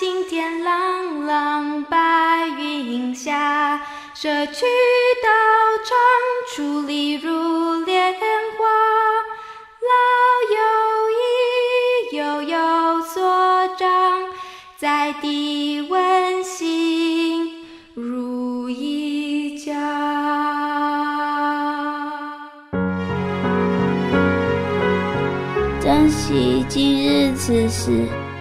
青天朗朗，白云下，社区道场，矗立如莲花。老友谊，悠有所长，在地温馨如一家。珍惜今日此时，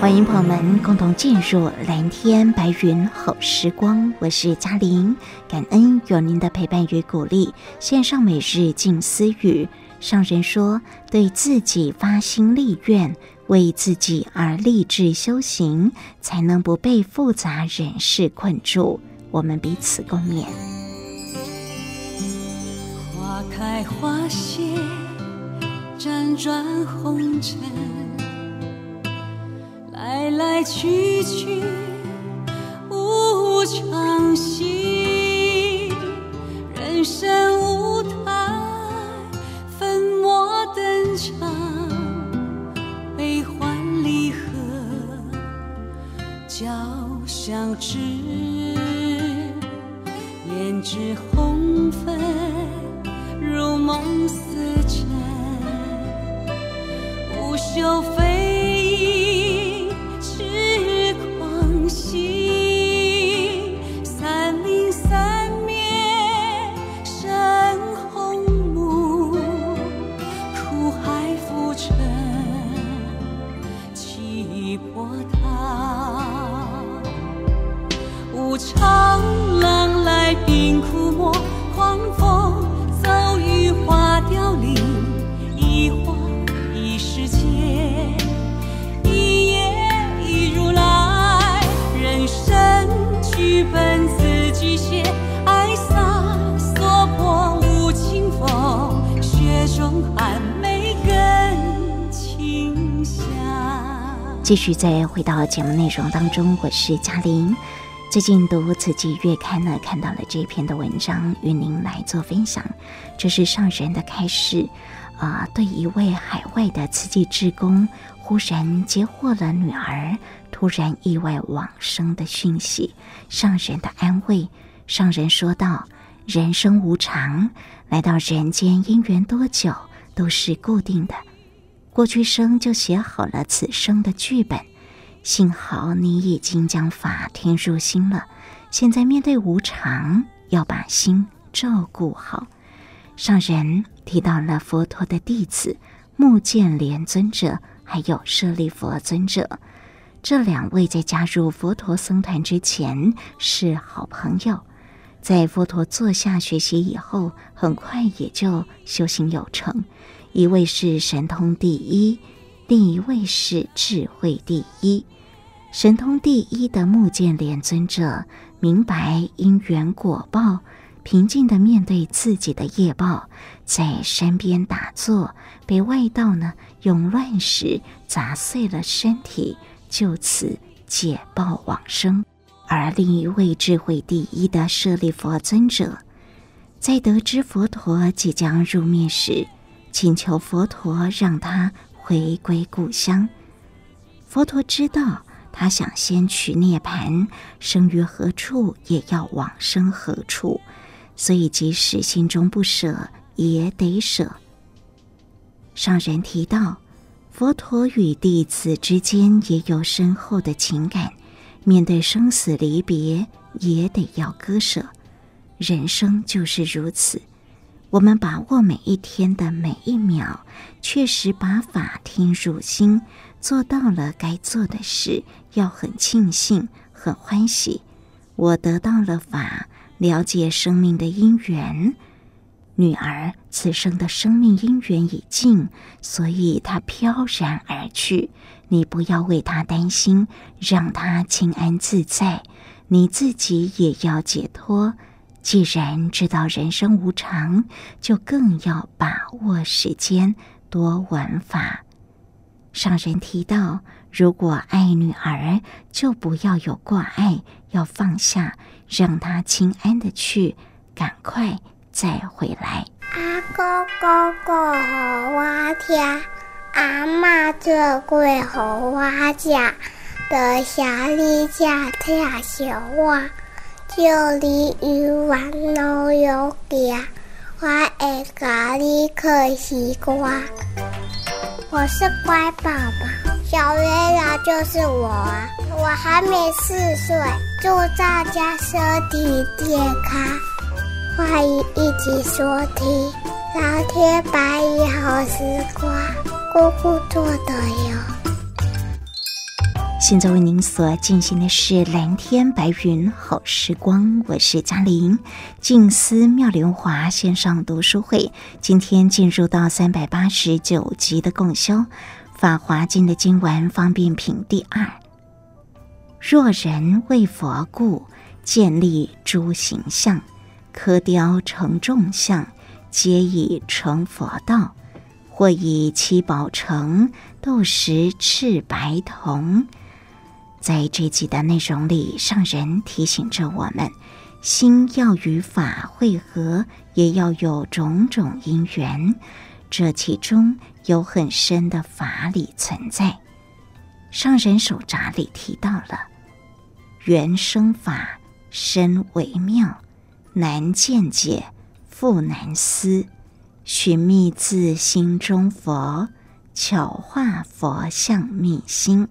欢迎朋友们共同进入蓝天白云好时光，我是嘉玲，感恩有您的陪伴与鼓励。线上每日静思语，上人说：对自己发心立愿，为自己而立志修行，才能不被复杂人事困住。我们彼此共勉。花开花谢，辗转红尘。来来去去无常心，人生舞台粉墨登场，悲欢离合交相知，胭脂红粉如梦似真，不朽飞。继续再回到节目内容当中，我是嘉玲。最近读《慈济月刊》呢，看到了这篇的文章，与您来做分享。这是上人的开示啊、呃，对一位海外的慈济志工忽然接获了女儿突然意外往生的讯息，上人的安慰。上人说道：“人生无常，来到人间因缘多久都是固定的。”过去生就写好了此生的剧本，幸好你已经将法听入心了。现在面对无常，要把心照顾好。上人提到了佛陀的弟子目犍连尊者，还有舍利弗尊者，这两位在加入佛陀僧团之前是好朋友，在佛陀座下学习以后，很快也就修行有成。一位是神通第一，另一位是智慧第一。神通第一的目犍连尊者明白因缘果报，平静地面对自己的业报，在山边打坐，被外道呢用乱石砸碎了身体，就此解报往生。而另一位智慧第一的舍利弗尊者，在得知佛陀即将入灭时，请求佛陀让他回归故乡。佛陀知道他想先取涅槃，生于何处也要往生何处，所以即使心中不舍，也得舍。上人提到，佛陀与弟子之间也有深厚的情感，面对生死离别，也得要割舍。人生就是如此。我们把握每一天的每一秒，确实把法听入心，做到了该做的事，要很庆幸、很欢喜。我得到了法，了解生命的因缘。女儿此生的生命因缘已尽，所以她飘然而去。你不要为她担心，让她清安自在，你自己也要解脱。既然知道人生无常，就更要把握时间，多闻法。上人提到，如果爱女儿，就不要有挂碍，要放下，让她清安的去，赶快再回来。阿公讲故事给我听，阿嬷做粿给我吃，多谢你这疼惜我，就你永远都有家，我会甲你可西瓜。我是乖宝宝，小月亮就是我！我还没四岁，祝大家身体健康，欢迎一起收听《蓝天白云好时光》，姑姑做的哟。现在为您所进行的是《蓝天白云好时光》，我是嘉玲。静思妙莲华线上读书会，今天进入到三百八十九集的共修《法华经》的经文方便品第二。若人为佛故，建立诸形象，刻雕成众像，皆以成佛道；或以七宝成，斗石赤白铜。在这集的内容里，上人提醒着我们：心要与法会合，也要有种种因缘。这其中有很深的法理存在。上人手札里提到了：缘生法身微妙，难见解，复难思。寻觅自心中佛，巧化佛像觅心。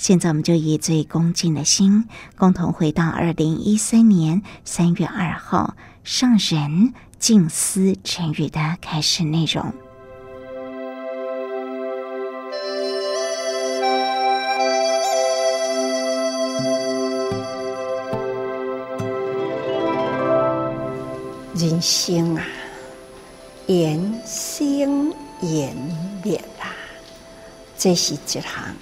现在，我们就以最恭敬的心，共同回到二零一三年三月二号上人静思晨语的开始内容。人生啊，言生言灭啊，这是一行。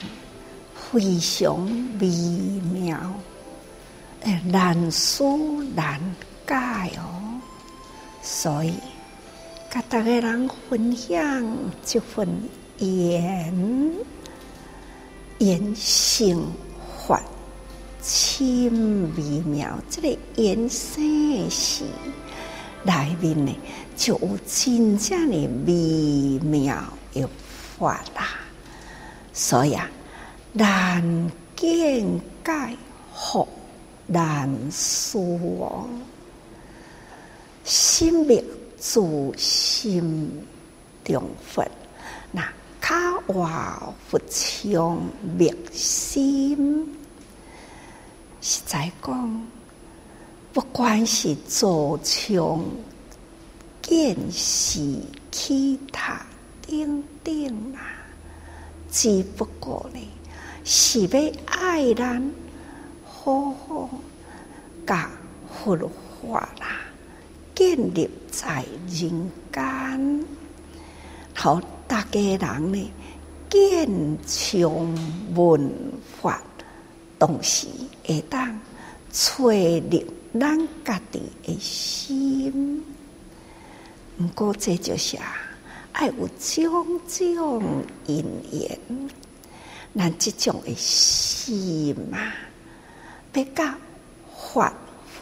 非常微妙，诶，难思难解哦。所以，甲大家人分享这份缘，缘生法，真微妙。这个缘生时内面呢，就有真正的微妙的法啦。所以啊。难见解，复难思。心灭自心中佛，那卡瓦佛像灭心。实在讲，不管是造像、见识、其他等等啊，只不过呢。是要爱咱好好甲佛法啦，建立在人间，好大家人呢，见从闻法，同时会当揣入咱家己的心。不过这就是，爱有种种因缘。咱这种的心嘛，要甲法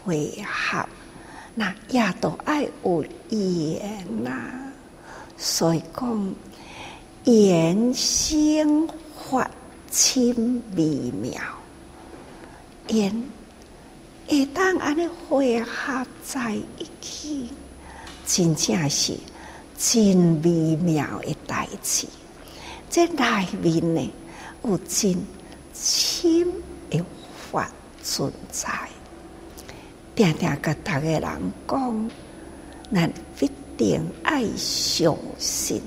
会合，那也都爱有缘呐。所以讲，缘生法真微妙，缘会当安尼会合在一起，真正是真微妙的代志。这内面呢？有真深的法存在，定定甲逐个人讲，咱必定爱相信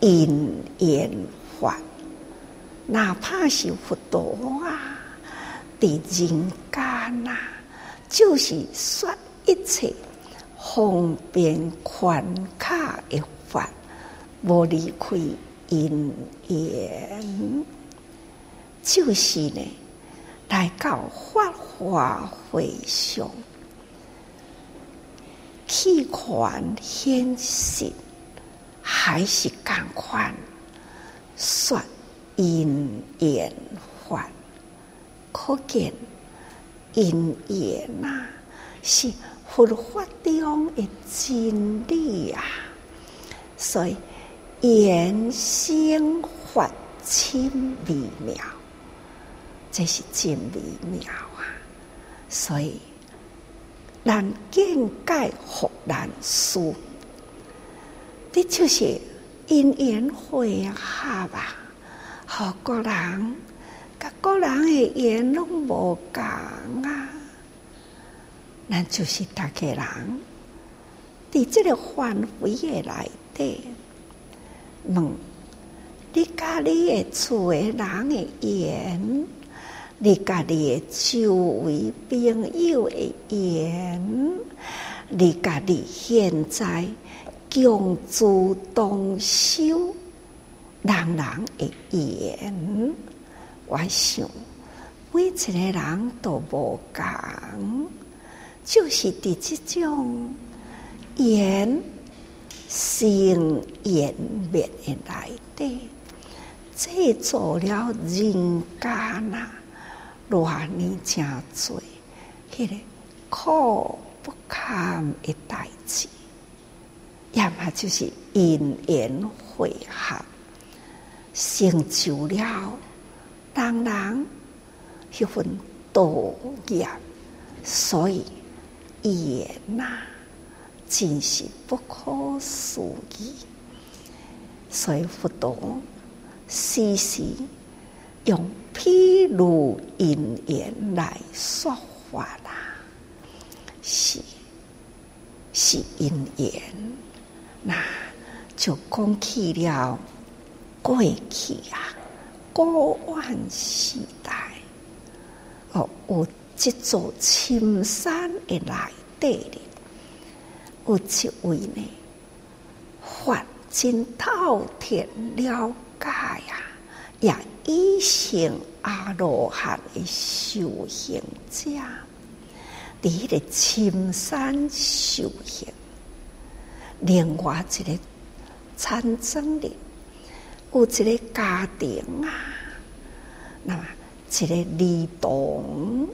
因缘法，哪怕是佛陀啊，伫人间啊，就是说一切方便宽卡的法，无离开因缘，就是呢，来到法华会上，气宽显实，还是赶快说因缘法，可见因缘呐是。佛法中的真理啊，所以缘生法真微妙，这是真微妙啊！所以人见解复难思，这就是因缘会合吧？和个人，甲个人的缘拢无共啊！咱就是大家人，伫这个范围的内底，问你甲你的厝的人的缘，你甲你的周围朋友的缘，你甲你现在共住同修人人的缘，我想每一个人都无共。就是伫这种缘生缘灭的内底，制造了人间啊，偌呢真多，迄个苦不堪的代志，要么就是因缘会合，成就了人人迄份道业，所以。缘呐，真是不可思议。所以佛陀时时用譬如因缘来说法啦，是是因缘，那就讲起了过去啊，古往时代哦，有。这座深山的内底里，有一位呢，法真透彻了解呀，也已成阿罗汉的修行者，在迄个深山修行。另外一个禅宗的，有一个家庭啊，那么一个儿童。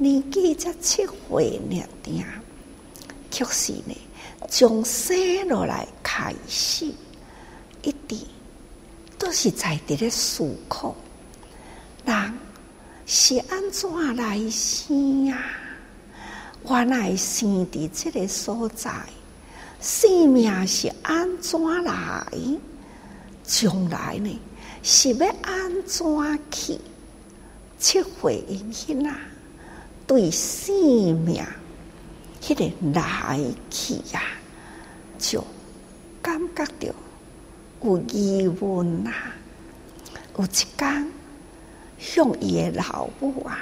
年纪才七岁呢，点，确实呢，从生落来开始，一点都是在伫咧思考，人是安怎来生呀？原来生伫这个所在，生命是安怎来？将来呢，是要安怎去？七岁的囡仔。对生命，迄个来去呀，就感觉到有疑问呐。有一天，向伊的老母啊，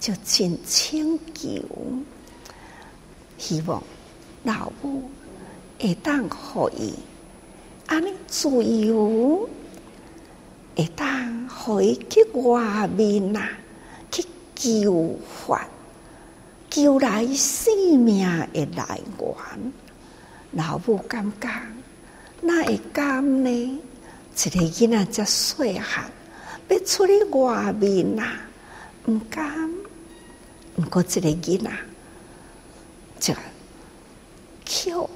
就真请求，希望老母会当互伊安尼自由，会当互伊去外面呐。救法，救来生命的来源。老母感觉，那会甘呢？一个囡仔才细汉，要出去外面啊，唔甘。唔过这个囡仔，就口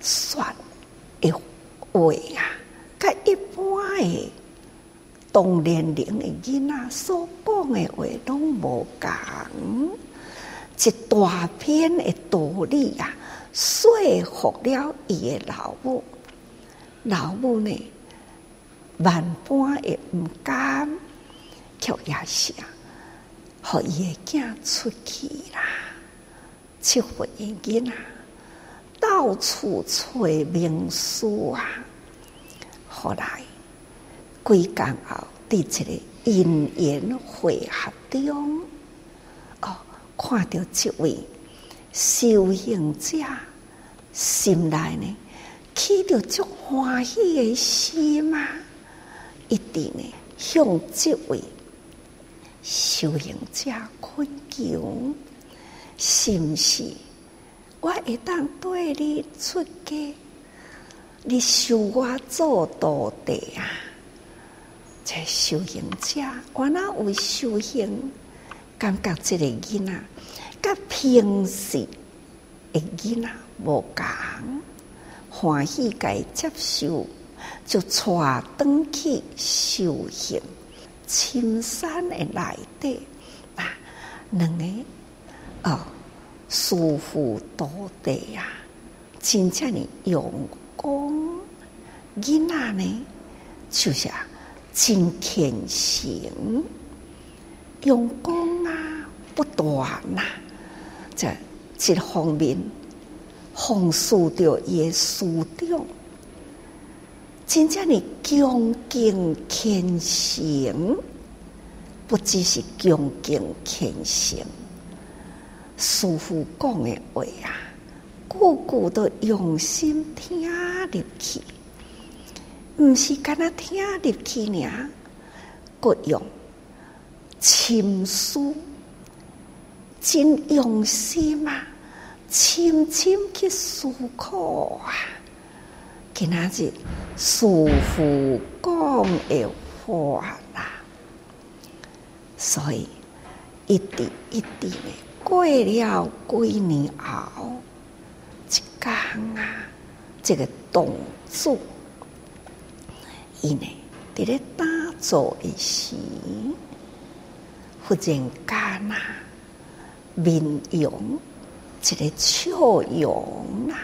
酸的话啊，甲一般的。同年龄的。囡仔所讲的话拢无共，一大篇的道理啊，说服了伊的老母。老母呢，万般也毋甘，却也是啊，互伊的囝出去啦，七岁的囡仔到处找名师啊，后来。归港后，伫一个因缘会合中，看到这位修行者心内呢，起着足欢喜的心嘛，一定呢向这位修行者恳求，是不是？我会当对你出家，你收我做徒弟啊！这修行者，我哪有修行？感觉这个囡仔，甲平时的囡仔无共，欢喜该接受，就带转去修行。深山的内底，啊，两个哦，师父徒弟啊，真正的用功，囡仔呢，就是啊，真虔诚，用功啊，不断呐、啊，在一方面，奉事着耶稣长，真正的恭敬虔诚，不只是恭敬虔诚，师父讲的话啊，句句都用心听入去，毋是干那听入去尔，各用深思，真用心啊，深深去思考啊。今仔日师父讲的话啦，所以一点一点的过了几年后，一天啊，这个动作，伊呢，伫咧打坐的时，忽然间啊，面容一个笑容啊。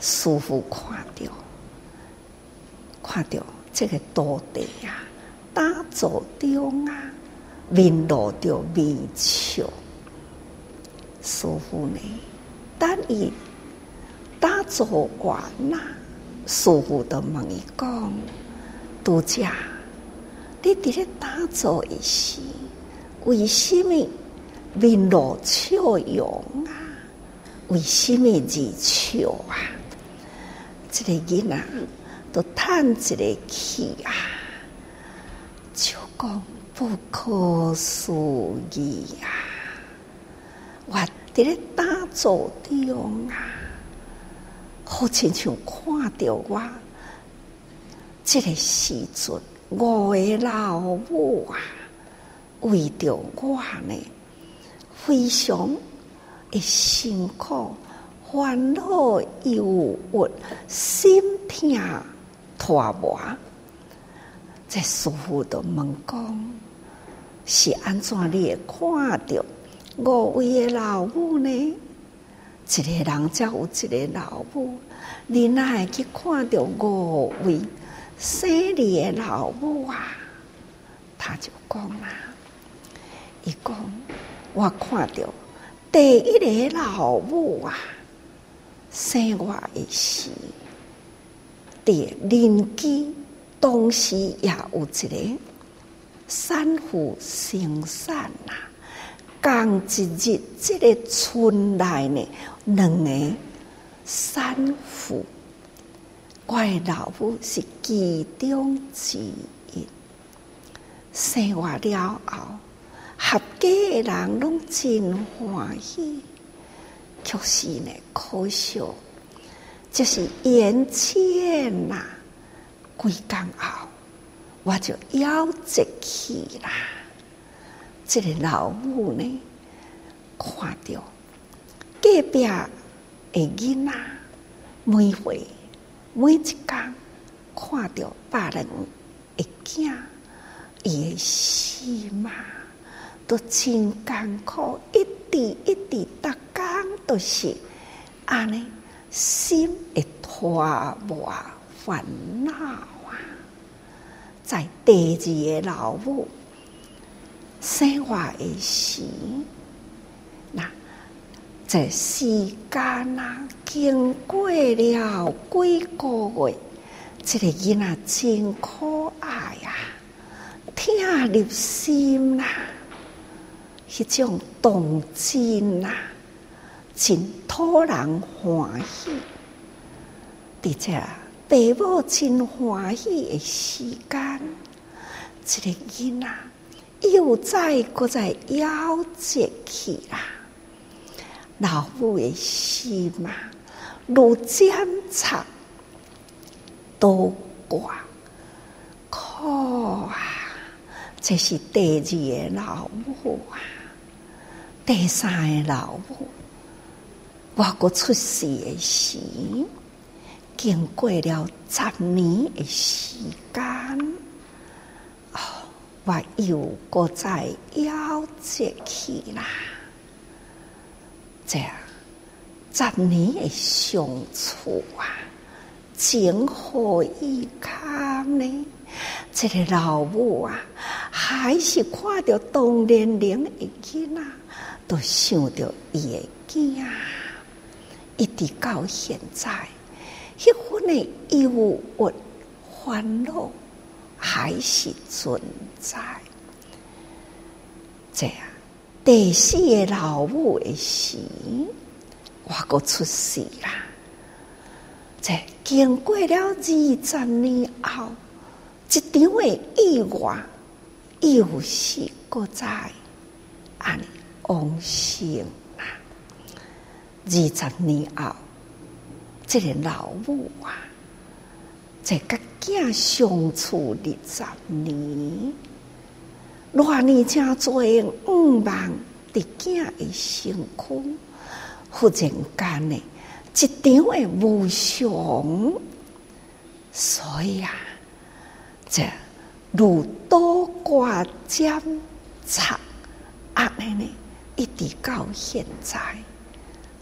师父看到，看到这个徒弟啊，打坐中啊，面露着微笑。师父呢，等伊打坐完啦，师父就问伊讲：“拄则，你伫咧打坐的时，为什么面露笑容啊？为什么而笑啊？”这个囡仔都叹一个气啊，就讲不可思议啊！我伫咧打坐中啊，好亲像看到我这个时阵，我的老母啊，为着我呢，非常的辛苦。烦恼忧郁，心痛拖磨。这师父都问讲，是安怎你会看到五位的老母呢？一个人才有一个老母，你哪会去看到五位生你的老母啊？他就讲啦，伊讲我看到第一个老母啊。生我的时，在邻居当时也有一个产妇生产呐，刚一日这个村内呢，两个产妇，我的老母是其中之一。生我了后，合家的人拢真欢喜。确实呢，可笑，就是眼前呐，几天后，我就夭折去啦。这个老母呢，看到隔壁的囡仔，每回每一天看到别人的囝，伊的心嘛，都真艰苦，一滴一滴逐工都是安尼，心会拖磨烦恼啊！在第二个老母生活的时，那这时间啊，经过了几个月，这个囡仔真可爱呀，听入心啦。一种动静呐，真讨人欢喜。而且父母真欢喜的时间，这个囡仔又再搁再夭折去啦。老母的心嘛，如剪插，多寡苦啊！这是第二个老母啊，第三个老母，我阁出世的时。经过了十年的时间，哦，我又搁再夭折去啦。这十年的相处啊，情何以堪呢？这个老母啊，还是看到同年龄的囡仔，都想着伊的囝，一直到现在。迄份的忧郁烦恼还是存在。这样，第四个老母的时，我阁出世啦。这经过了二十年后，一场的意外，又是搁在安往生啦。二十年后。这个老母啊，在甲囝相处二十年，偌年正做五万的囝的身躯，忽然间呢，一场的无常，所以啊，这如倒挂针插，安尼呢，一直到现在。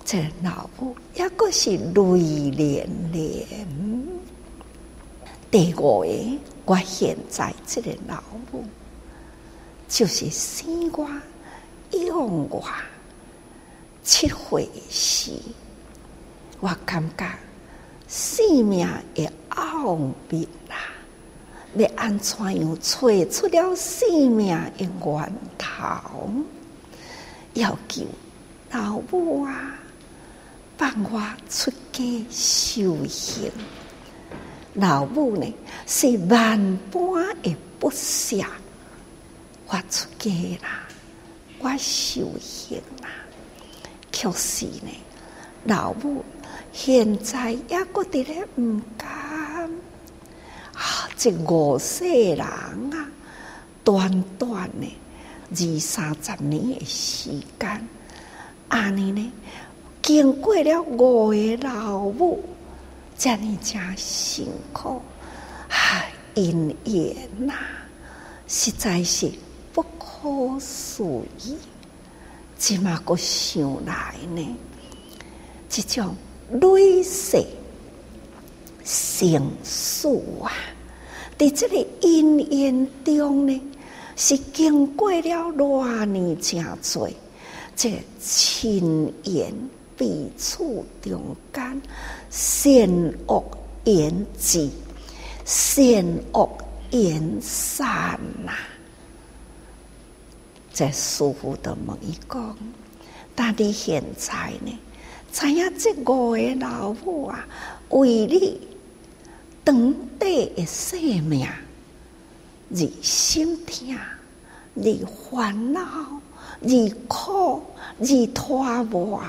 这老母也阁是泪连连。第五个，我现在这个老母，就是生我养我七岁时，我感觉生命的奥秘啦，要安怎样找出了生命的源头，要求老母啊！放我出家修行，老母呢是万般的不舍。我出家啦，我修行啦，可是呢，老母现在也阁伫咧毋甘啊！这五世人啊，短短的二三十年的时间，安尼呢？经过了五个老母，这样真辛苦，唉，因缘呐，实在是不可思议。即马个想来呢，这种累世生死啊，在这个因缘中呢，是经过了偌年真多，这亲缘。彼此中间，善恶缘聚，善恶缘散呐。在师父的问一讲，但你现在呢？知影这五个老母啊，为你长短的生命，而心痛，而烦恼，而苦，而拖磨。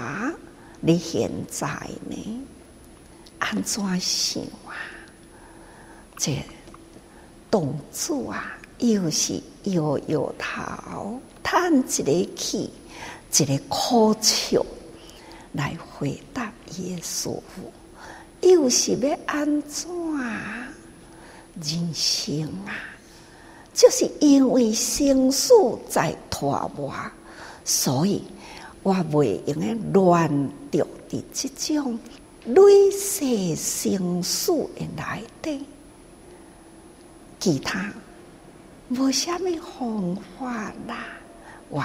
你现在呢？安怎想啊？这动作啊，又是摇摇头，叹一个气，一个苦笑，来回答耶稣。又是要安怎？人生啊，就是因为生死在拖磨，所以。我袂用诶乱着伫即种累世生死诶内底，其他无虾米方法啦。我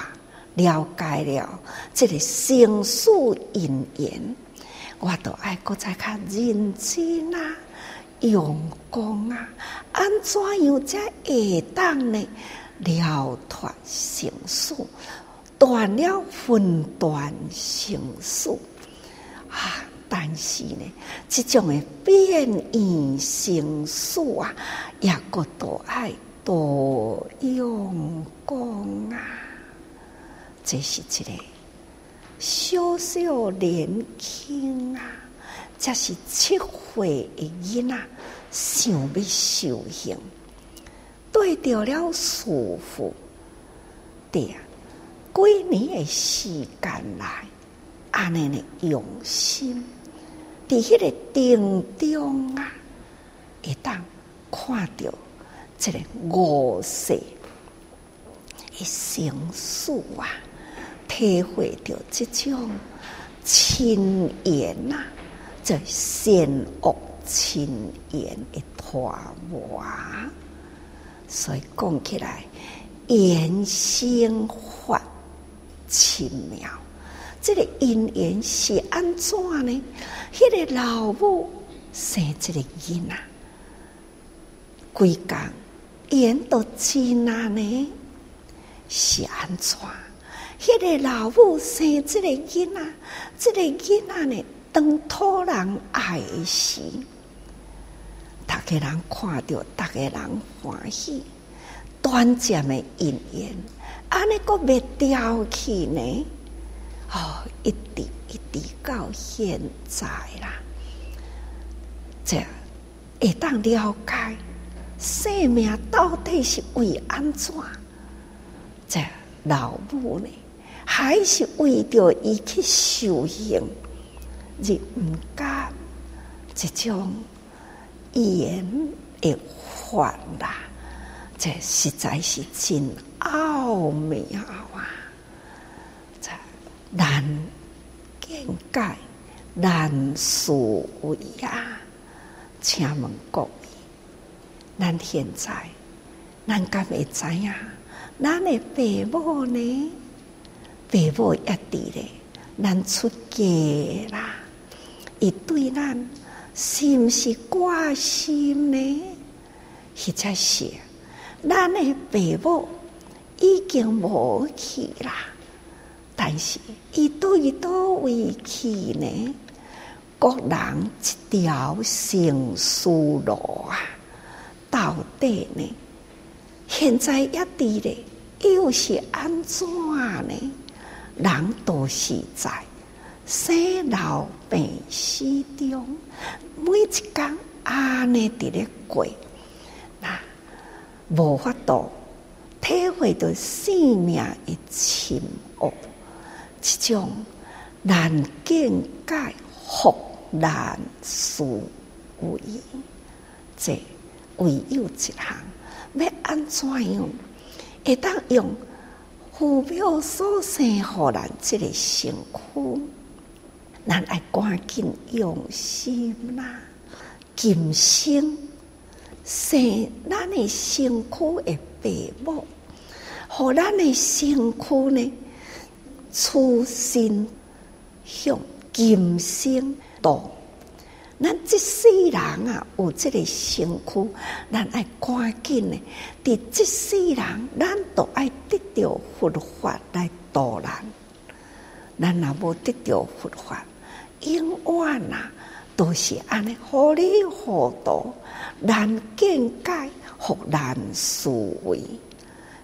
了解了这个生死因缘，我都爱搁再看认真啊，用功啊，安怎样才会当呢？了脱生死。断了分断生死，啊，但是呢，这种的变异形数啊，也个多爱多用功啊，这是一个小小年轻啊，这是七岁的囡仔，想要修行，对到了师父，对啊，几年的时间来。安尼的用心，伫迄个定中啊，会当看到这个五世的成事啊，体会到这种亲缘呐，这善恶亲缘的团圆，所以讲起来，缘生法奇妙。这个因缘是安怎呢？迄、那个老母生这个囡仔，规工缘都真难呢？是安怎？迄、那个老母生这个囡仔，这个囡仔呢，当土人爱时，逐个人看到，逐个人欢喜，短暂的姻缘，安尼阁未掉去呢？哦，一直一直到现在啦，这会当了解生命到底是为安怎？这老母呢，还是为着伊去修行，而毋甘这种言的法啦，这实在是真奥妙啊！难见解，难思维啊！请问各位，咱现在，咱敢会知影？咱的父母呢？父母一直咧，咱出家啦，伊对咱是毋是挂心呢？或者是咱的父母已经无去啦？但是，伊对倒位去呢？各人一条生死路啊，到底呢？现在一滴咧，又是安怎呢？人都是在生老病死中，每一天安尼伫咧过，那无法度体会到生命的深奥。这种难见解，复难思议，这唯有一项，要安怎样？会当用父母所生互咱这个身躯，咱爱赶紧用心啦，今生生咱的辛苦的父母，互咱的辛苦呢？初心向今生度，咱这世人啊，有这个身躯，咱爱赶紧呢。伫这世人，咱都爱得到佛法来度人。咱若无得到佛法，永远啊，都是安尼好理好道，难见解，复难思维。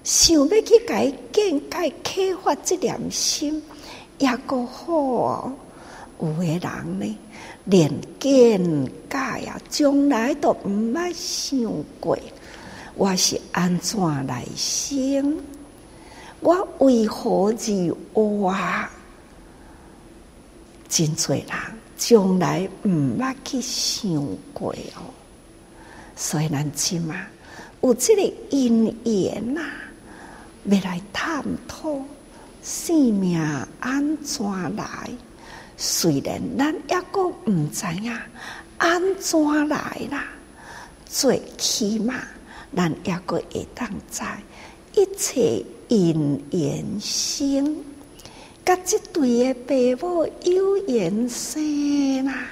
想要去改见解开发这点心，也够好哦。有的人呢，连见解啊，从来都毋捌想过，我是安怎来生？我为何而活？真侪人从来毋捌去想过哦。所以咱起码有这个因缘呐。要来探讨生命安怎来？虽然咱抑搁毋知影安怎来啦，最起码咱抑搁会当知一切因缘生，甲即对个父母有缘生啦。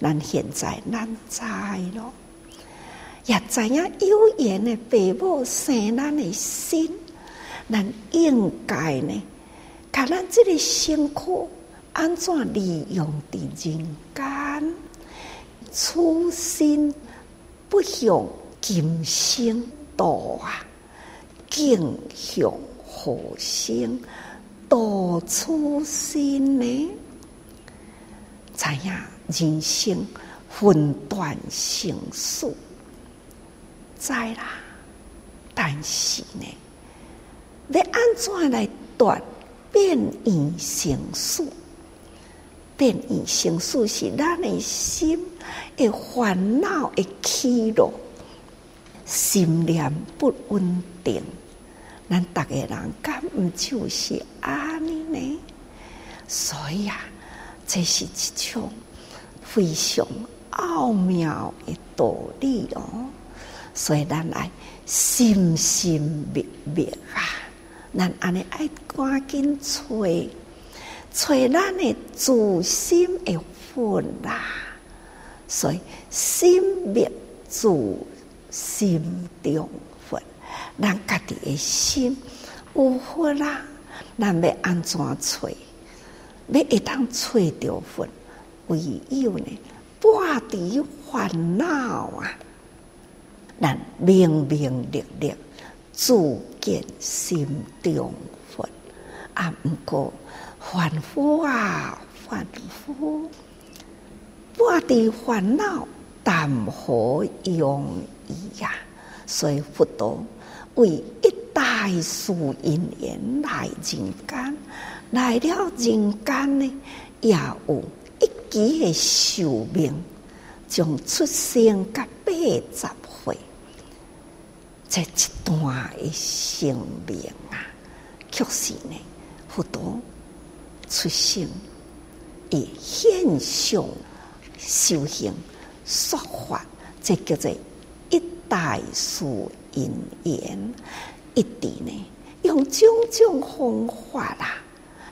咱现在咱知咯，也知影有缘的父母生咱的心。咱应该呢，甲咱这个身躯安怎利用伫人间，初心不向今生度啊，敬向后生度此心呢？知影人生分段生死，知啦。但是呢，要安怎来断变异生死？变异生死是咱的心的烦恼的起落，心念不稳定。咱逐个人敢毋就是安尼呢？所以啊，这是一种非常奥妙的道理哦。所以咱来。心心灭灭啊！咱安尼爱赶紧找找咱的自心的分啦。所以心灭自心中，咱家己的心有分啦。咱要安怎找？要一当找着分，唯有呢，拔除烦恼啊！咱明明烈烈自见心中分，啊！毋过凡夫啊，凡夫拔除烦恼，谈何容易呀？所以佛陀为一大树因缘来人间，来了人间呢，也有一期的寿命，从出生到八十岁。这一段的生命啊，确实呢，佛陀出生以现象修行说法，这叫做一代事因缘，一定呢用种种方法啦，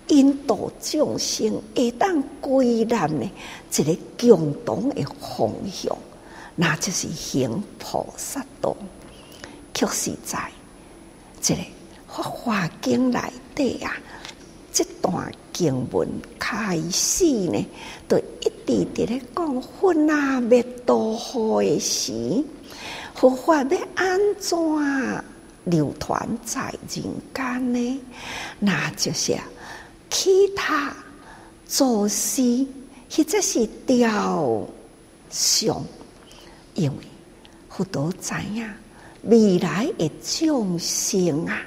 引导众生会当归纳呢一个共同的方向，那就是行菩萨道。确实在这个《法华经》内底啊，这段经文开始呢，就一直伫咧讲佛那要多好的时，佛法要安怎流传在人间呢？那就是其他祖师，或者是雕像，因为佛陀知影。未来的众生啊，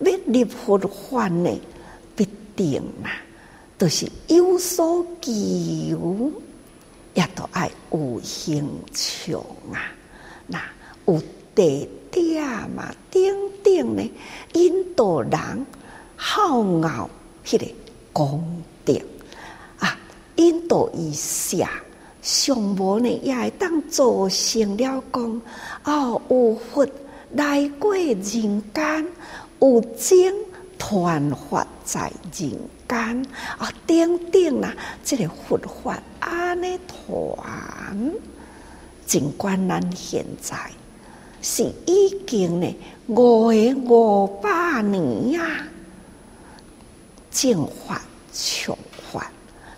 要入佛法呢，定啊，都是有所求，也都爱有形象啊。那有地点嘛，顶顶呢，引导人好傲，迄个功德啊，引导一下。上无呢，也会当造成了讲哦，有佛来过人间，有经传法在人间啊，等等啦，这个佛法安尼传，尽管咱现在是已经呢五个五百年呀，正法穷。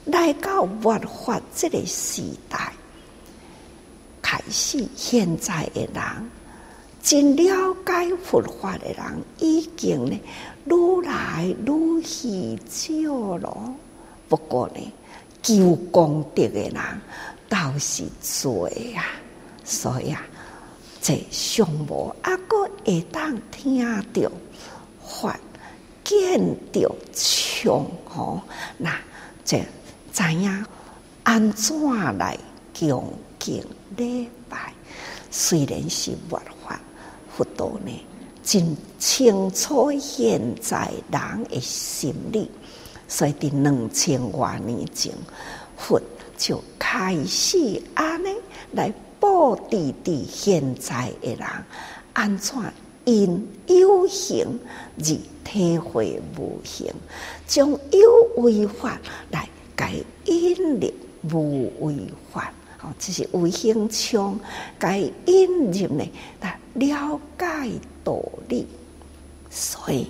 来到佛法这个时代，开始现在的人真了解佛法的人已经呢愈来愈稀少了。不过呢，求功德的人倒是多呀。所以啊，这上无阿个会当听到法，见到穷吼，那这。知影安怎来恭敬礼拜？虽然是佛法，佛陀呢，真清楚现在人的心理，所以伫两千多年前，佛就开始安尼来布置伫现在的人安怎因有形而体会无形，将有为法来。该引入无为法，哦，这是为形象。该引入呢，来了解道理，所以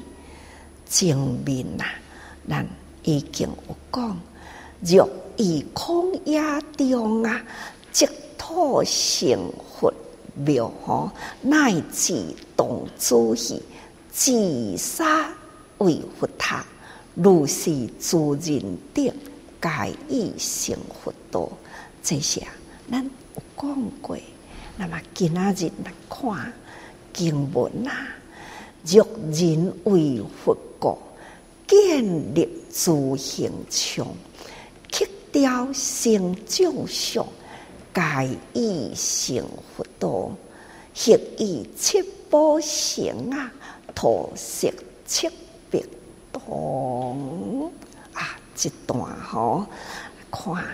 证明呐，咱已经有讲，若以空野中啊，即土成佛庙吼，乃至动诸戏，自杀为佛塔，如是诸人等，皆已成佛道。这些咱有讲过，那么今仔日来看经文啊，若人为佛国。建立自行墙，刻雕成众像，皆已成佛道。昔以七宝成啊，土色七别当啊！这段吼，看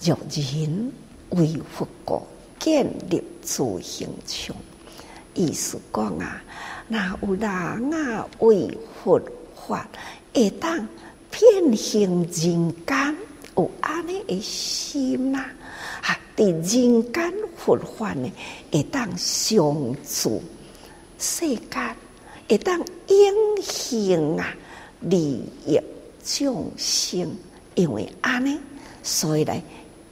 若人为佛国建立自行墙，意思讲啊，那有人啊为佛。法会当偏行人间，有安尼的心呐、啊，哈！伫人间佛法呢，会当相助世间，会当应行啊，利益众生，因为安尼，所以来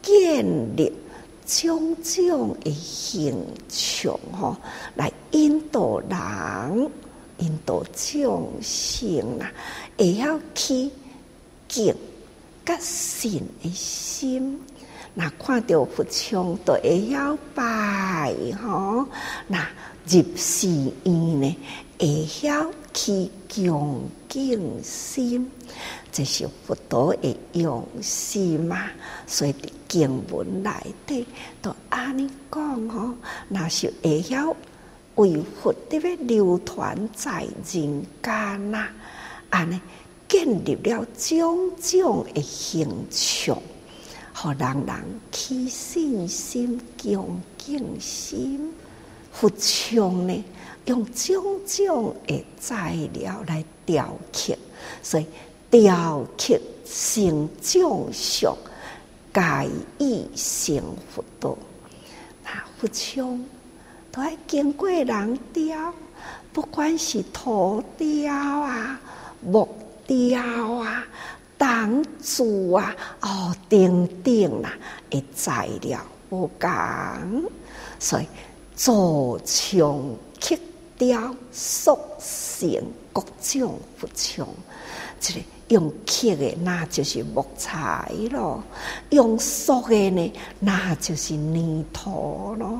建立种种的形象，吼，来引导人。引导众生啊，会晓去敬甲信的心。那看到佛像，都会晓拜吼。那入寺院呢，会晓去恭敬心，这是佛陀的用心嘛。所以经文内底都安尼讲吼，那是会晓。为佛的要流传在人间呐，安尼建立了种种的形象，让人人起信心、恭敬心。佛像呢，用种种的材料来雕刻，所以雕刻成众像，皆已成佛道。那佛像。都爱经过人雕，不管是土雕啊、木雕啊、铜铸啊、哦，等等啦，的材料不共，所以做像刻雕塑成各种佛像，这个用刻的那就是木材咯，用塑的呢那就是泥土咯。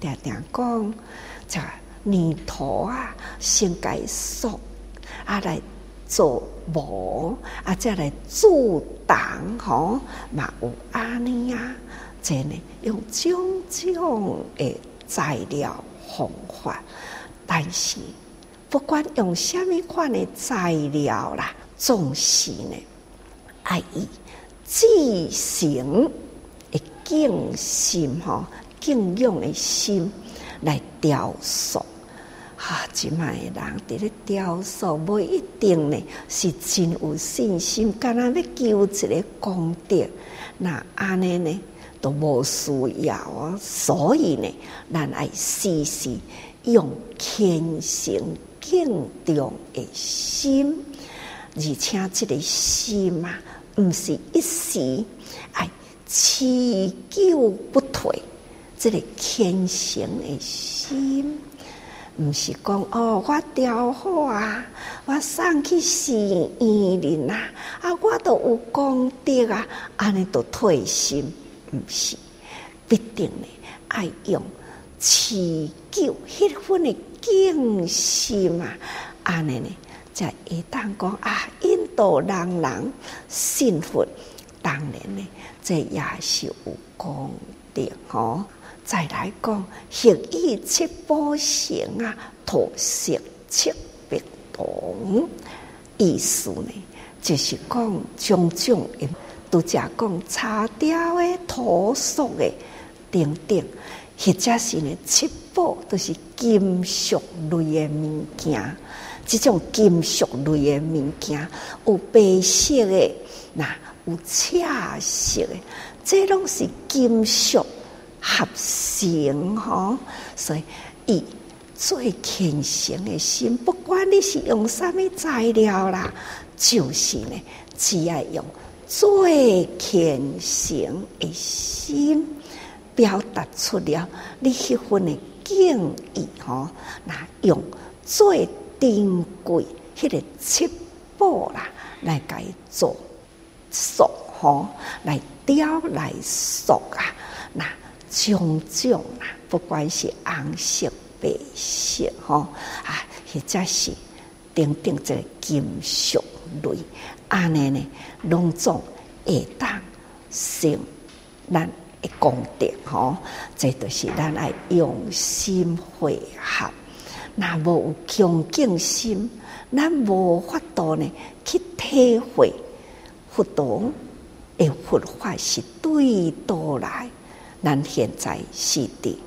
常常讲，这泥土啊，先改塑啊来做模啊，再来做档吼，嘛有安尼啊，这呢用种种的材料方法，但是不管用什么款的材料啦，总是呢爱以至诚的敬心吼。敬仰的心来雕塑，哈、即卖人伫咧雕塑，不一定呢是真有信心，干那要求一个功德，那安尼呢都无需要啊。所以呢，咱爱时时用虔诚敬重的心，而且这个心嘛，毋是一时，爱持久不退。这个虔诚的心，毋是讲哦，我调好啊，我送去寺院里呐，啊，我都有功德啊，安尼都退心，毋是，必定的，爱用持久迄份的敬心啊，安尼呢，才会当讲啊，引导人人信佛，当然呢，这也是有功德吼。再来讲，昔以七宝成啊，土色七别当，意思呢，就是讲种种的，都只讲茶雕的、土塑的等等，或者是呢七宝都是金属类的物件。这种金属类的物件，有白色诶，那有赤色诶，这拢是金属。合成吼，所以以最虔诚的心，不管你是用什么材料啦，就是呢，只要用最虔诚的心，表达出了你迄份的敬意吼，那用最珍贵迄个七宝啦，来改做塑吼，来雕来塑啊，那种种啊，不管是红色、白色吼啊，或者是等等这金属类，安尼呢，拢总会当成咱的功德吼，这都是咱爱用心会合。那无有恭敬心，咱无法度呢去体会佛陀的佛法是对倒来。咱现在是的，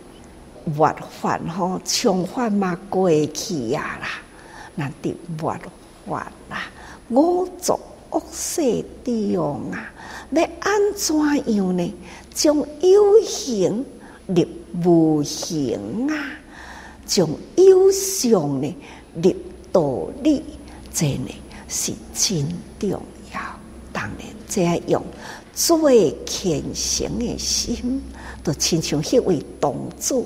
末法吼，充法嘛过去呀啦，咱的末法啦，五浊恶世中啊，要安怎样呢？将有形入无形啊！将有相呢立道理，这呢是真重要。当然，这样用最虔诚的心，都亲像迄位童子，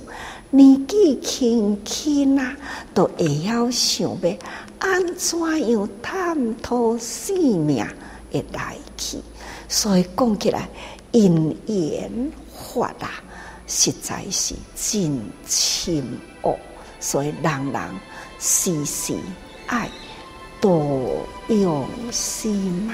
年纪轻轻啊，都会晓想要安怎样探讨生命的来去。所以讲起来，因缘法啊，实在是真深奥。所以，人人时时爱多用心嘛。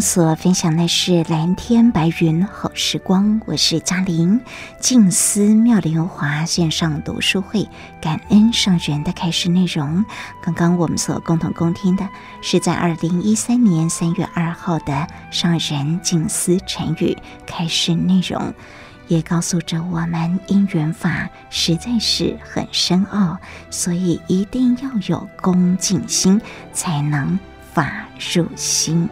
所分享的是蓝天白云好时光，我是嘉玲。静思妙莲华线上读书会，感恩上人的开示内容。刚刚我们所共同恭听的是在二零一三年三月二号的上人静思禅语开示内容，也告诉着我们因缘法实在是很深奥，所以一定要有恭敬心，才能法入心。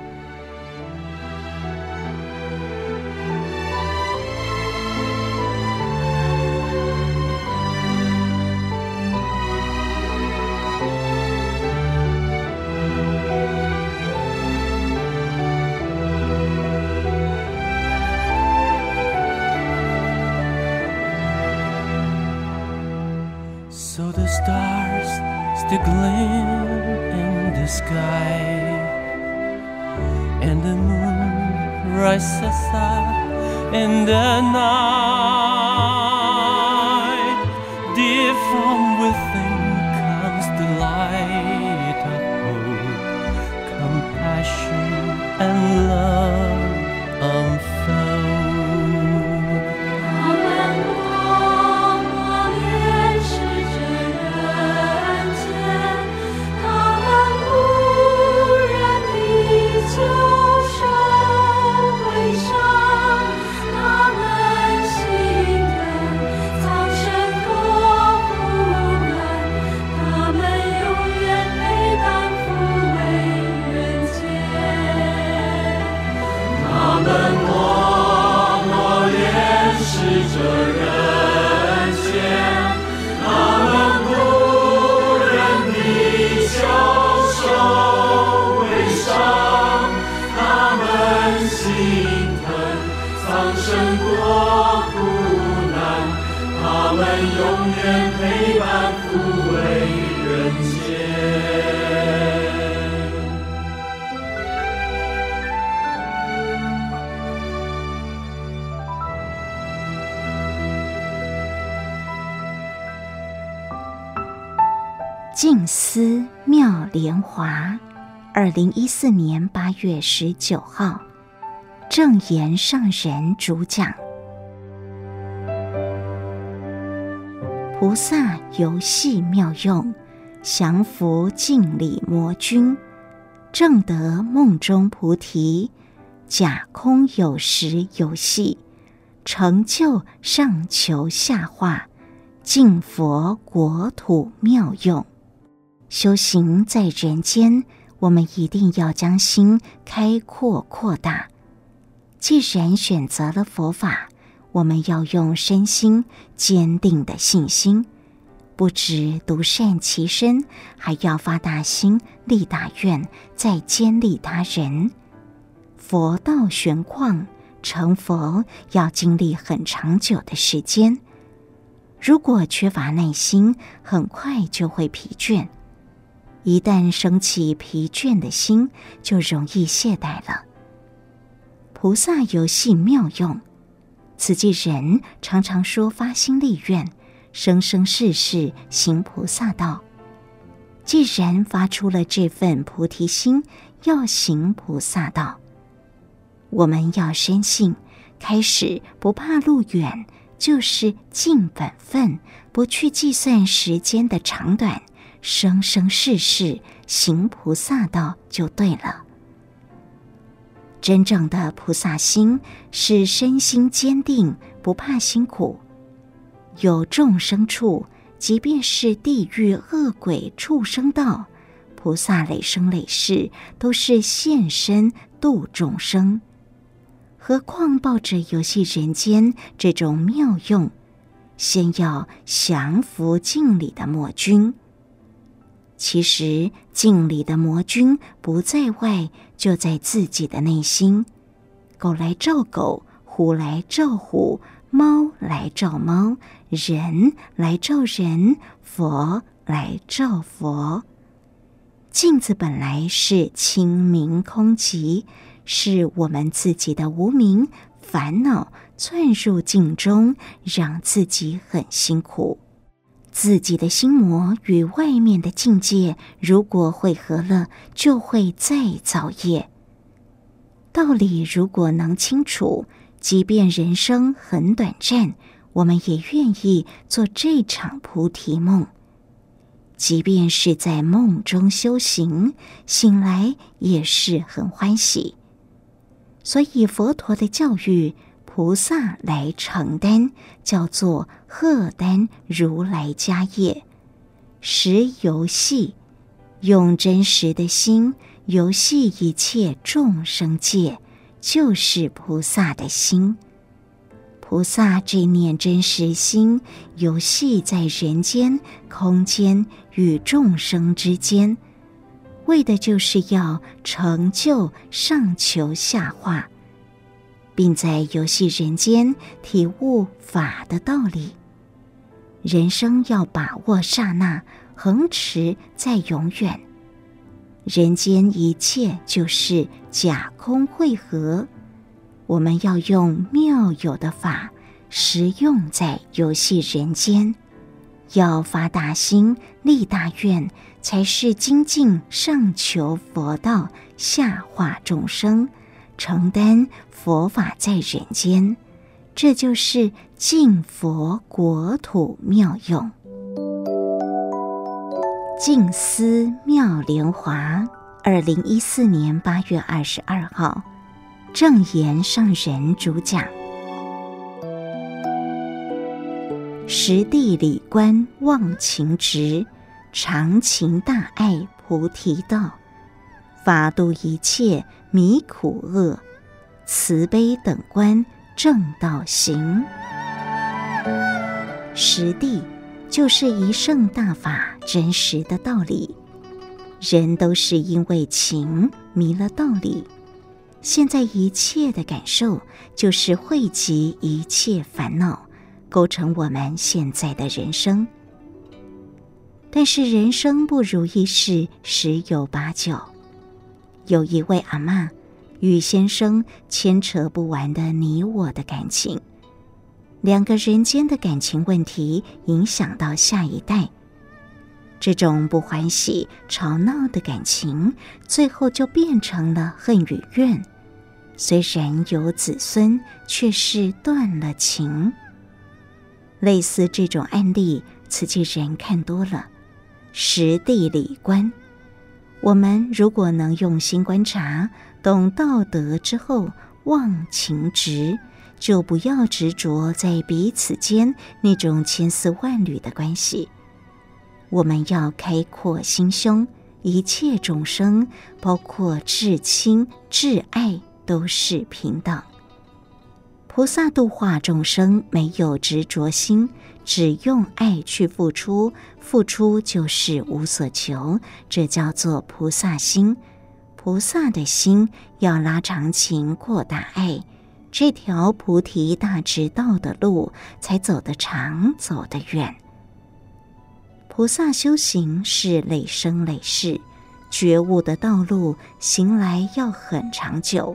sasa in the night. 二零一四年八月十九号，正言上人主讲。菩萨游戏妙用，降伏镜里魔君，正得梦中菩提，假空有实游戏，成就上求下化，净佛国土妙用。修行在人间，我们一定要将心开阔扩大。既然选择了佛法，我们要用身心坚定的信心，不只独善其身，还要发大心、立大愿，再兼利他人。佛道玄旷，成佛要经历很长久的时间。如果缺乏耐心，很快就会疲倦。一旦升起疲倦的心，就容易懈怠了。菩萨游戏妙用，此即人常常说发心立愿，生生世世行菩萨道。既然发出了这份菩提心，要行菩萨道，我们要深信，开始不怕路远，就是尽本分，不去计算时间的长短。生生世世行菩萨道就对了。真正的菩萨心是身心坚定，不怕辛苦。有众生处，即便是地狱恶鬼畜生道，菩萨累生累世都是现身度众生。何况抱着游戏人间这种妙用，先要降服镜里的魔君。其实，镜里的魔君不在外，就在自己的内心。狗来照狗，虎来照虎，猫来照猫，人来照人，佛来照佛。镜子本来是清明空寂，是我们自己的无明烦恼窜入镜中，让自己很辛苦。自己的心魔与外面的境界，如果汇合了，就会再造业。道理如果能清楚，即便人生很短暂，我们也愿意做这场菩提梦。即便是在梦中修行，醒来也是很欢喜。所以佛陀的教育。菩萨来承担，叫做荷担如来家业，实游戏，用真实的心游戏一切众生界，就是菩萨的心。菩萨这念真实心，游戏在人间、空间与众生之间，为的就是要成就上求下化。并在游戏人间体悟法的道理。人生要把握刹那，恒持在永远。人间一切就是假空汇合，我们要用妙有的法实用在游戏人间，要发大心、立大愿，才是精进上求佛道，下化众生。承担佛法在人间，这就是净佛国土妙用。静思妙莲华，二零一四年八月二十二号，正言上人主讲。实地理观忘情执，常情大爱菩提道。法度一切迷苦厄，慈悲等观正道行。实地就是一圣大法真实的道理。人都是因为情迷了道理，现在一切的感受就是汇集一切烦恼，构成我们现在的人生。但是人生不如意事十有八九。有一位阿嬷与先生牵扯不完的你我的感情，两个人间的感情问题影响到下一代。这种不欢喜、吵闹的感情，最后就变成了恨与怨。虽然有子孙，却是断了情。类似这种案例，慈济人看多了。实地理观，我们如果能用心观察，懂道德之后，忘情执，就不要执着在彼此间那种千丝万缕的关系。我们要开阔心胸，一切众生，包括至亲至爱，都是平等。菩萨度化众生，没有执着心。只用爱去付出，付出就是无所求，这叫做菩萨心。菩萨的心要拉长情，扩大爱，这条菩提大直道的路才走得长，走得远。菩萨修行是累生累世，觉悟的道路行来要很长久。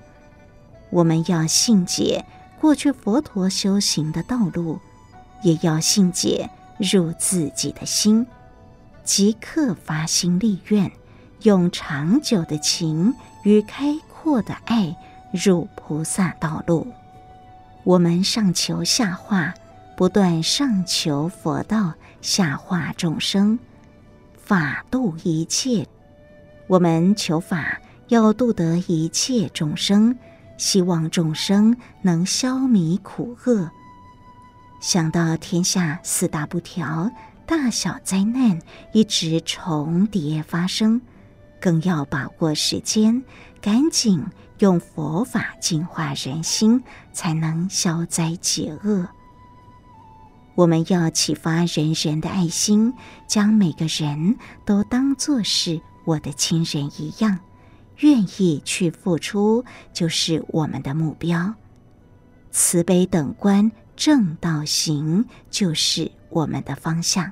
我们要信解过去佛陀修行的道路。也要信解入自己的心，即刻发心立愿，用长久的情与开阔的爱入菩萨道路。我们上求下化，不断上求佛道，下化众生，法度一切。我们求法要度得一切众生，希望众生能消弭苦厄。想到天下四大不调、大小灾难一直重叠发生，更要把握时间，赶紧用佛法净化人心，才能消灾解厄。我们要启发人人的爱心，将每个人都当作是我的亲人一样，愿意去付出，就是我们的目标。慈悲等观。正道行就是我们的方向。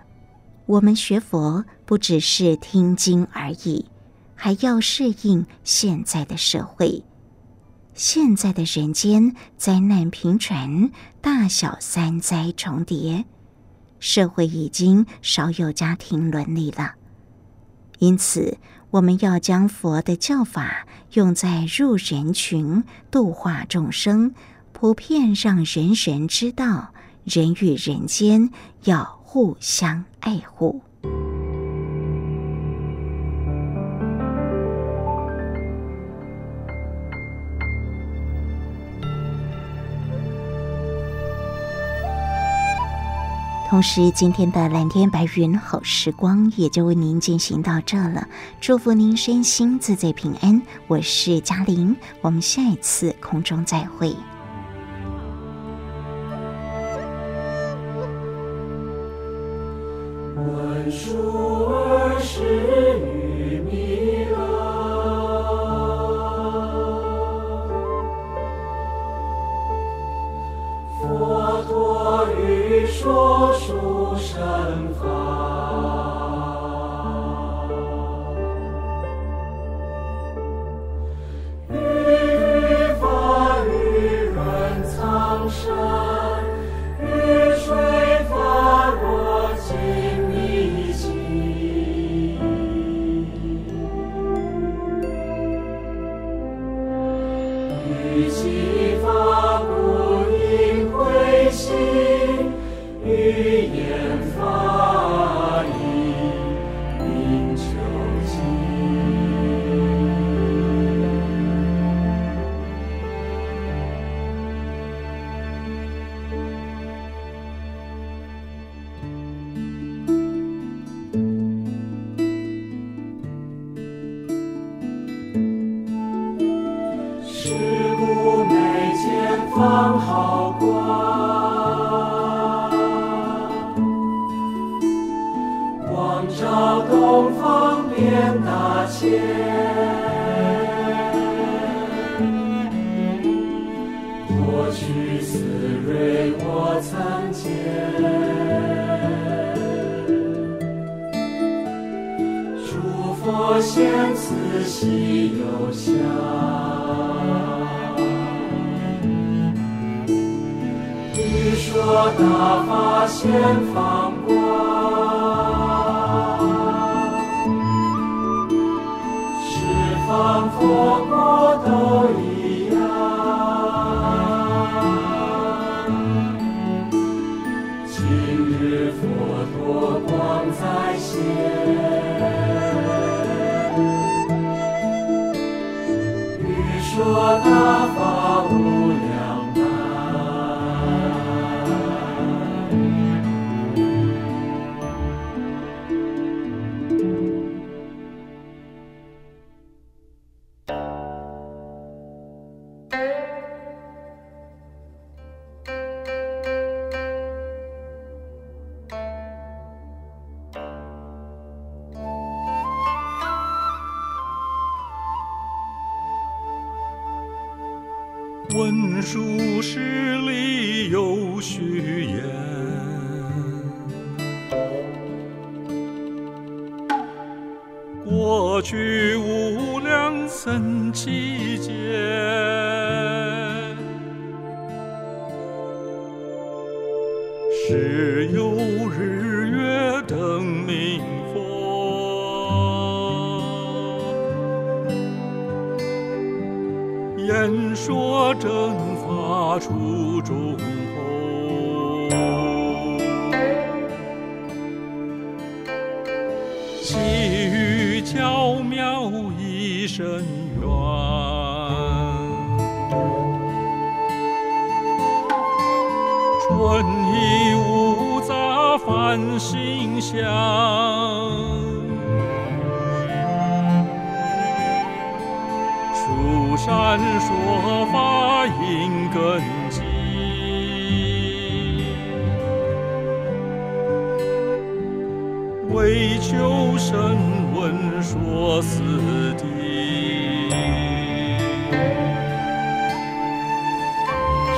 我们学佛不只是听经而已，还要适应现在的社会。现在的人间灾难频传，大小三灾重叠，社会已经少有家庭伦理了。因此，我们要将佛的教法用在入人群、度化众生。普遍让人人知道，人与人间要互相爱护。同时，今天的蓝天白云好时光也就为您进行到这了。祝福您身心自在平安。我是嘉玲，我们下一次空中再会。光照东方便大千。我去思瑞我参见，诸佛现慈喜有相，欲说大法先放光。方佛国都一样。今日佛陀光再现，欲说大法法出众后，綺语巧妙益深远，春意无杂梵行相。善说法因根基，为求声闻说四谛。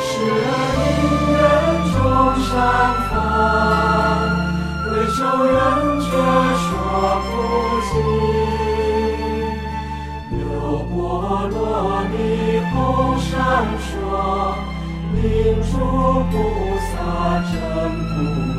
时而因缘种善法，为求人觉说不尽。后闪烁，令诸菩萨证菩